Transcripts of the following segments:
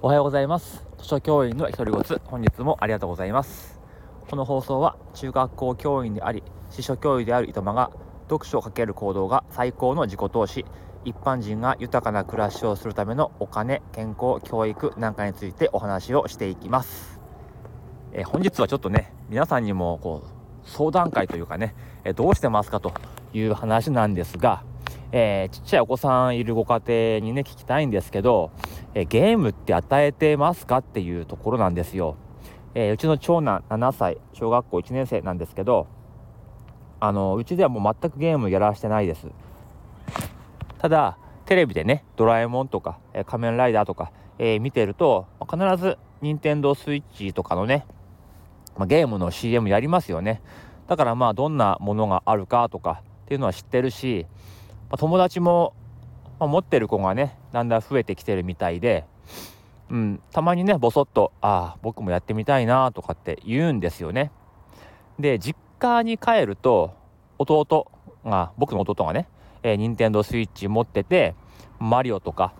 おはようございます。図書教員の一人ごつ本日もありがとうございます。この放送は中学校教員であり司書教諭である糸間が読書をかける行動が最高の自己投資。一般人が豊かな暮らしをするためのお金健康教育なんかについてお話をしていきます。え本日はちょっとね皆さんにもこう相談会というかねえどうしてますかという話なんですがえー、ちっちゃいお子さんいるご家庭にね聞きたいんですけど、え、ゲームって与えてますかっていうところなんですよ、えー、うちの長男7歳小学校1年生なんですけどあのうちではもう全くゲームやらしてないです。ただテレビでねドラえもんとか、え仮面ライダーとか、え見てると必ず任天堂スイッチとかのね、ま、ゲームの CM やりますよね。だからまあどんなものがあるかとかっていうのは知ってるしま、友達も、まあ、持ってる子がねだんだん増えてきてるみたいで、うん、たまにねボソッと「ああ僕もやってみたいな」とかって言うんですよね。で実家に帰ると弟が僕の弟がね、えー、任天堂スイッチ持っててマリオとか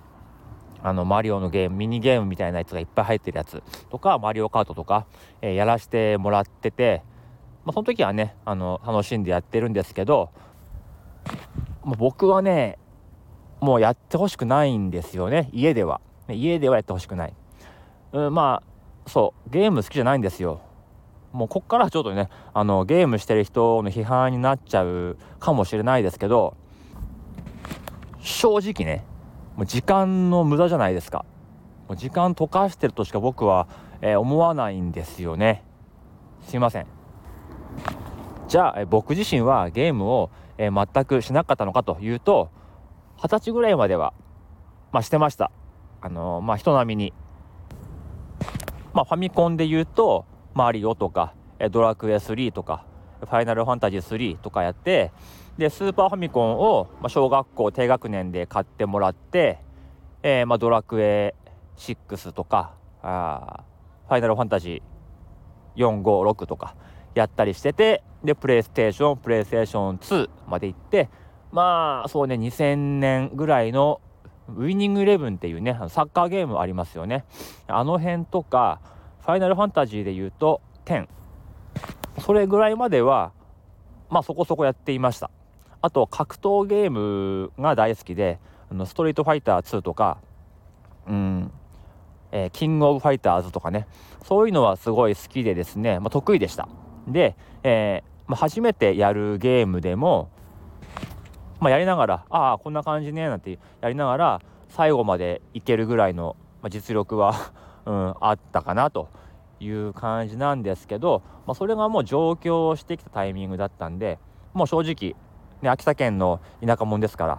あのマリオのゲームミニゲームみたいなやつがいっぱい入ってるやつとかマリオカートとか、えー、やらせてもらってて、まあ、その時はねあの楽しんでやってるんですけどもう僕はねもうやってほしくないんですよね。家では。家ではやってほしくない、うん、まあそう。ゲーム好きじゃないんですよ。もうこっからちょっとねあのゲームしてる人の批判になっちゃうかもしれないですけど正直ねもう時間の無駄じゃないですか。もう時間溶かしてるとしか僕は、えー、思わないんですよね。すいません。じゃあ、えー、僕自身はゲームをえー、全くしなかったのかというと二十歳ぐらいまでは、まあ、してました。あのー、まあ、人並みに。まあ、ファミコンで言うとマリオとかドラクエ3とかファイナルファンタジー3とかやってでスーパーファミコンを、まあ、小学校低学年で買ってもらって、えー、まあ、ドラクエ6とかあファイナルファンタジー456とかやったりしててでプレイステーションプレイステーション2まで行ってまあそうね2000年ぐらいのウイニングイレブンっていうねサッカーゲームありますよね。あの辺とかファイナルファンタジーで言うと10それぐらいまではまあそこそこやっていました。あと格闘ゲームが大好きであのストリートファイター2とかうんえー、キングオブファイターズとかね。そういうのはすごい好きでですね、まあ、得意でした。で、えー、まあ、初めてやるゲームでも、まあ、やりながらああこんな感じねなんてやりながら最後までいけるぐらいの、実力は うん、あったかなという感じなんですけど、まあ、それがもう上京してきたタイミングだったんでもう正直、ね、秋田県の田舎者ですから、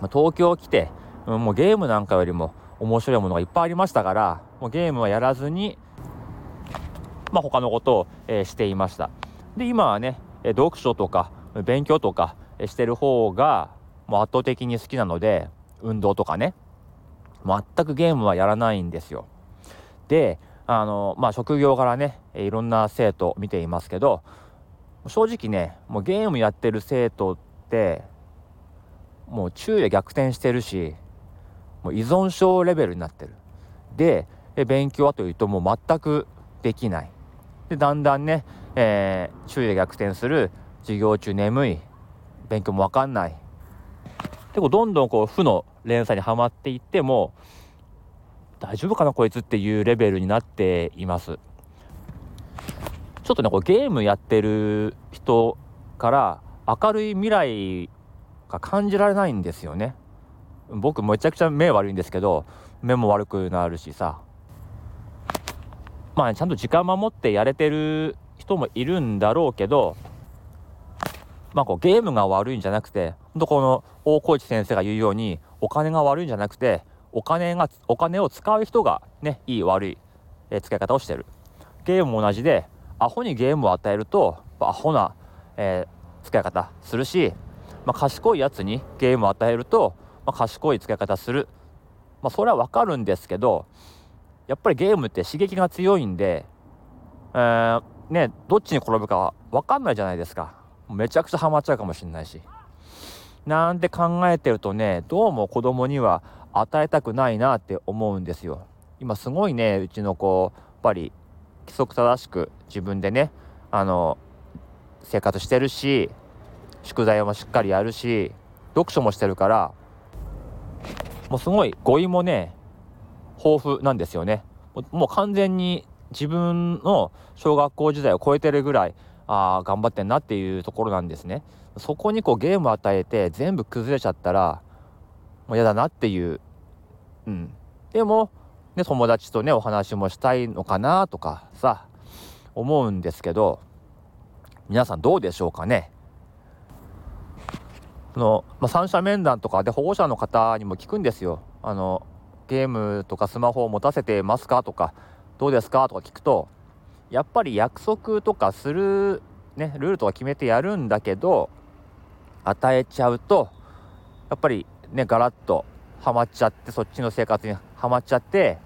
まあ、東京来て、うん、もうゲームなんかよりも面白いものがいっぱいありましたからもうゲームはやらずにまあ、他のことを、えー、していました。で今はね読書とか勉強とかしてる方がもう圧倒的に好きなので運動とかね。全くゲームはやらないんですよ。であのまあ職業柄ねいろんな生徒見ていますけど正直ねもうゲームやってる生徒ってもう昼夜逆転してるしもう依存症レベルになってる。で勉強はというともう全くできない。でだんだんね、えー、周囲で逆転する授業中眠い勉強も分かんない。結構どんどんこう負の連鎖にはまっていっても大丈夫かなこいつっていうレベルになっています。ちょっとねこうゲームやってる人から明るい未来が感じられないんですよね。僕めちゃくちゃ目悪いんですけど目も悪くなるしさ。まあ、ちゃんと時間守ってやれてる人もいるんだろうけど、まあ、こうゲームが悪いんじゃなくて本当この大河内先生が言うようにお金が悪いんじゃなくてお金がお金を使う人がねいい悪い、えー、使い方をしてるゲームも同じでアホにゲームを与えるとアホな、えー、使い方するし、まあ、賢いやつにゲームを与えると、まあ、賢い使い方する、まあ、それはわかるんですけどやっぱりゲームって刺激が強いんで、えー、ね、どっちに転ぶか分かんないじゃないですか。めちゃくちゃハマっちゃうかもしれないし。なんて考えてるとね、どうも子供には与えたくないなって思うんですよ。今すごいねうちの子やっぱり規則正しく自分でねあの生活してるし宿題もしっかりやるし読書もしてるからもうすごい語彙もね豊富なんですよねもう完全に自分の小学校時代を超えてるぐらいあ頑張ってんなっていうところなんですね。そこにこうゲームを与えて全部崩れちゃったらもう嫌だなっていう。うん。でもね友達とねお話もしたいのかなとかさ思うんですけど皆さんどうでしょうかね。その、まあ、三者面談とかで保護者の方にも聞くんですよ。あのゲームとかスマホを持たせてますかとかどうですかとか聞くとやっぱり約束とかする、ね、ルールとか決めてやるんだけど与えちゃうとやっぱりねガラッとハマっちゃってそっちの生活にはまっちゃって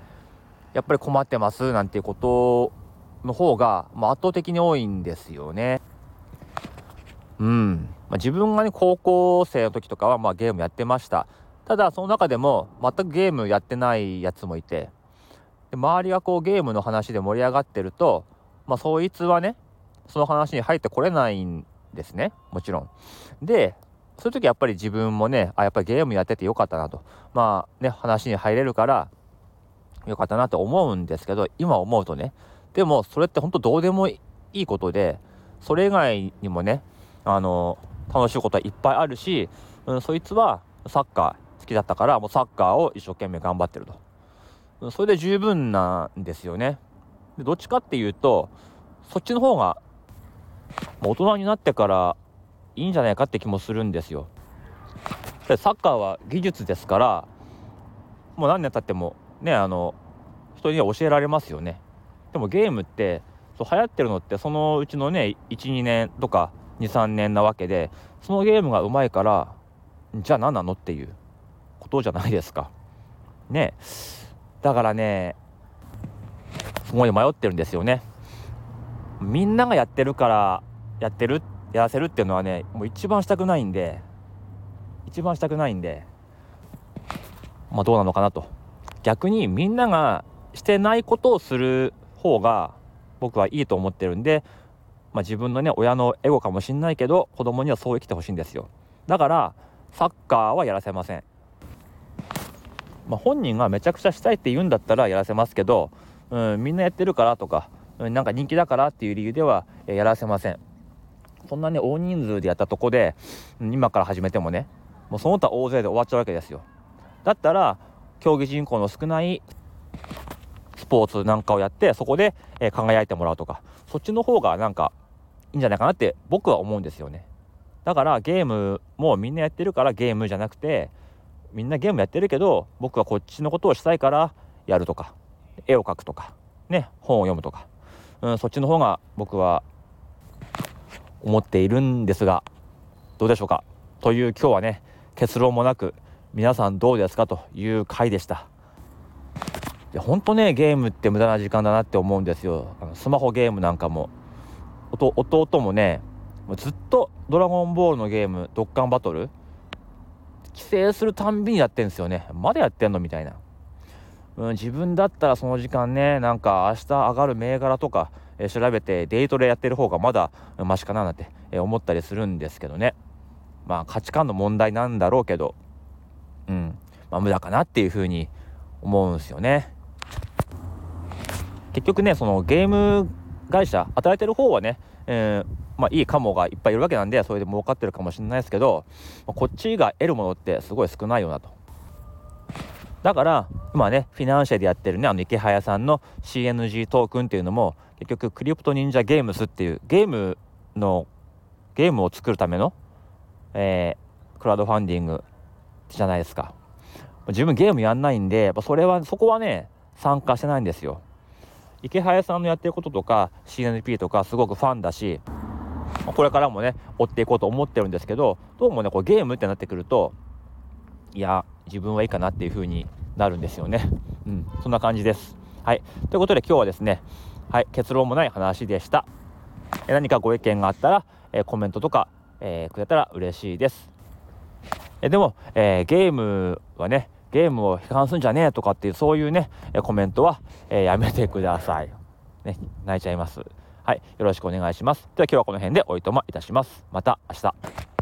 やっぱり困ってますなんていうことの方が、まあ、圧倒的に多いんですよね。うん、まあ、自分がね高校生の時とかはまあゲームやってました。ただその中でも全くゲームやってないやつもいて。で周りがこうゲームの話で盛り上がってるとまあそいつはねその話に入ってこれないんですね。もちろん。でそういう時やっぱり自分もねあやっぱりゲームやっててよかったなと。まあね話に入れるからよかったなと思うんですけど今思うとね。でもそれって本当どうでもいいことでそれ以外にもねあの楽しいことはいっぱいあるし、うん、そいつはサッカー好きだったからもうサッカーを一生懸命頑張ってると、それで十分なんですよね。でどっちかっていうとそっちの方が大人になってからいいんじゃないかって気もするんですよ。でサッカーは技術ですからもう何年経ってもねあの人には教えられますよね。でもゲームってそう流行ってるのってそのうちのね12年とか23年なわけでそのゲームがうまいからじゃあ何なのっていうことじゃないですか。ね。だからねすごい迷ってるんですよね。みんながやってるからやってるやらせるっていうのはねもう一番したくないんで一番したくないんでまあどうなのかなと。逆にみんながしてないことをする方が僕はいいと思ってるんでまあ、自分のね親のエゴかもしんないけど子供にはそう生きてほしいんですよ。だからサッカーはやらせません、まあ、本人がめちゃくちゃしたいって言うんだったらやらせますけど、うん、みんなやってるからとか、うん、なんか人気だからっていう理由では、えやらせません。そんなね大人数でやったとこで、今から始めてもねもうその他大勢で終わっちゃうわけですよ。だったら競技人口の少ないスポーツなんかをやってそこで、え輝いてもらうとかそっちの方がなんかいいんじゃないかなって僕は思うんですよね。だからゲームもみんなやってるからゲームじゃなくてみんなゲームやってるけど僕はこっちのことをしたいからやるとか。絵を描くとかね本を読むとか、うん、そっちの方が僕は思っているんですがどうでしょうか？という今日はね結論もなく皆さんどうですか？という回でした。で本当ねゲームって無駄な時間だなって思うんですよ。あのスマホゲームなんかも。弟もねもうずっと「ドラゴンボール」のゲーム「ドッカンバトル」帰省するたんびにやってんですよね。まだやってんの？みたいな、うん、自分だったらその時間ねなんか明日上がる銘柄とか、え、調べてデイトレやってる方がまだマシかななんて、え、思ったりするんですけどね。まあ価値観の問題なんだろうけどうん。まあ無駄かなっていうふうに思うんですよね。結局ねそのゲーム会社働いてる方はね、えー、まあ、いいカモがいっぱいいるわけなんでそれで儲かってるかもしれないですけど、まあ、こっちが得るものってすごい少ないよなと。だから今ねフィナンシェでやってるねあの池早さんの CNG トークンっていうのも結局クリプト忍者ゲームスっていうゲームのゲームを作るための、えー、クラウドファンディングじゃないですか。自分ゲームやんないんでやっぱそれはそこはね参加してないんですよ。池早さんのやってることとか CNP とかすごくファンだしこれからもね追っていこうと思ってるんですけどどうもねこうゲームってなってくるといや自分はいいかなっていう風になるんですよねうんそんな感じですはいということで今日はですねはい結論もない話でした何かご意見があったら、え、コメントとか、えー、くれたら嬉しいですえでも、えー、ゲームはねゲームを批判するんじゃねえとかっていうそういうねコメントは、えー、やめてください。ね、泣いちゃいます。はい、よろしくお願いします。では今日はこの辺でおいとまいたします。また明日。